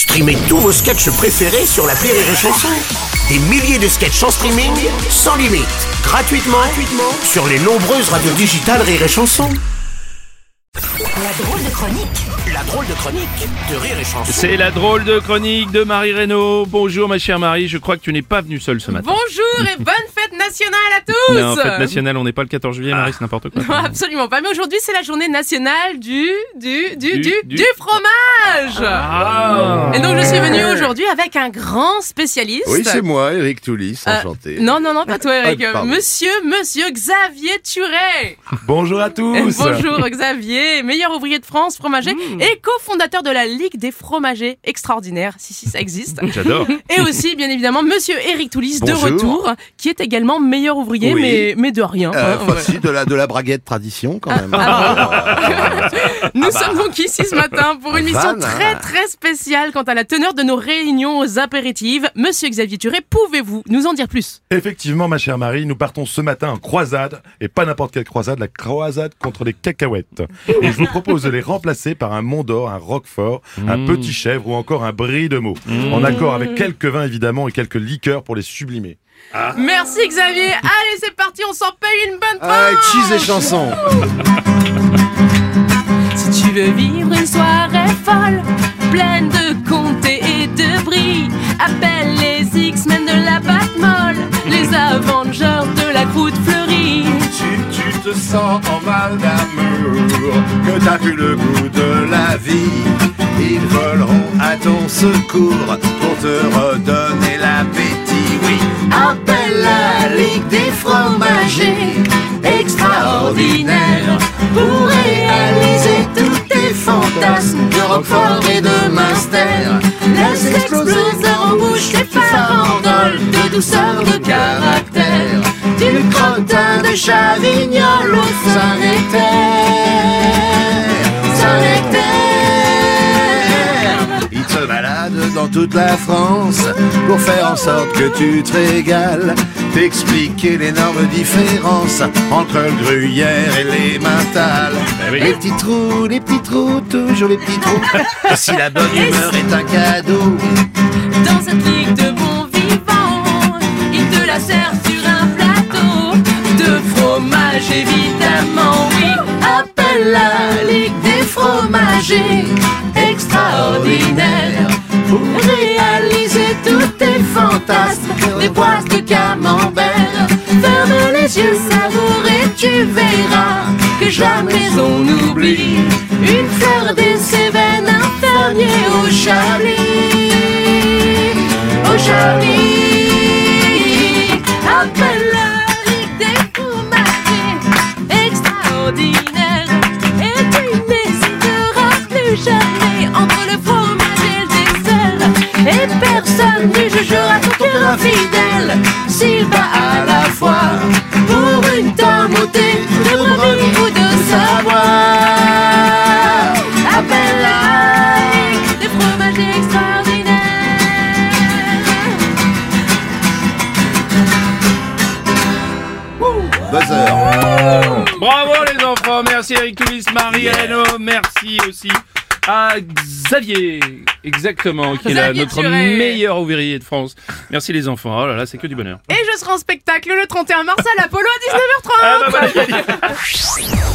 Streamez tous vos sketchs préférés sur la Rire et Chanson. Des milliers de sketchs en streaming, sans limite, gratuitement, gratuitement sur les nombreuses radios digitales Rire et Chanson. La drôle de chronique, la drôle de chronique de Rire et Chanson. C'est la drôle de chronique de Marie Reynaud. Bonjour ma chère Marie, je crois que tu n'es pas venue seule ce matin. Bonjour et bonne fête nationale à tous Non, fête nationale, on n'est pas le 14 juillet, Marie, c'est n'importe quoi. Non, absolument pas. Mais aujourd'hui, c'est la journée nationale du, du, du, Du- du, fromage. Ah. Et donc, aujourd'hui avec un grand spécialiste. Oui, c'est moi, Eric Toulis, Euh, enchanté. non, non, non, pas toi, Eric. Ah, monsieur, monsieur Xavier Turet. Bonjour à tous. Bonjour, Xavier, meilleur ouvrier de France, fromager Mmh. et cofondateur de la Ligue des fromagers extraordinaires. Si, si, ça existe. J'adore. Et aussi, bien évidemment, monsieur Eric Toulis de retour, qui est également meilleur ouvrier, Oui. mais, mais de rien. Euh, hein, enfin, ouais. si, de la, de la braguette tradition, quand même. Nous sommes donc ici ce matin pour une mission très hein. très spéciale quant à la teneur de nos réunions aux apéritives. Monsieur Xavier Turet, pouvez-vous nous en dire plus? Effectivement, ma chère Marie, nous partons ce matin en croisade, et pas n'importe quelle croisade, la croisade contre les cacahuètes. Et je vous propose de les remplacer par un Mont d'Or, un Roquefort, un Petit Chèvre ou encore un Brie de Meaux. En accord avec quelques vins évidemment et quelques liqueurs pour les sublimer. Merci Xavier. Allez, c'est parti, on s'en paye une bonne Ah, tranche. cheese et chanson. Si tu veux vivre une soirée folle, pleine de comtés et te sens en mal d'amour, que t'as plus le goût de la vie. Ils voleront à ton secours pour te redonner l'appétit. Oui, appelle la Ligue des fromagers extraordinaire pour réaliser tous tes fantasmes de Roquefort et de Munster. Chavignol Saint-Nectaire. Saint-Nectaire. Il te balade dans toute la France pour faire en sorte que tu te régales. T'expliquer l'énorme différence entre le gruyère et les mentales. oui. Les petits trous, les petits trous, toujours les petits trous. Si la bonne humeur est un cadeau, oui. appelle la Ligue des fromagers extraordinaire pour réaliser tous tes fantasmes, des boîtes de camembert. Ferme les yeux, savoure et tu verras que jamais on n'oublie une fleur des Cévennes, un fermier au Chablis, au Chablis. Et tu n'hésiteras plus jamais entre le fromage et le dessert. Et personne ne jugera ton cœur infidèle Bravo les enfants, merci Eric Toulis, Marie Reynaud, merci aussi à Xavier, exactement, qui est là, notre meilleur ouvrier de France. Merci les enfants, oh là là, c'est que du bonheur. Et je serai en spectacle le 31 mars à l'Apollo à 19h30. Ah bah voilà,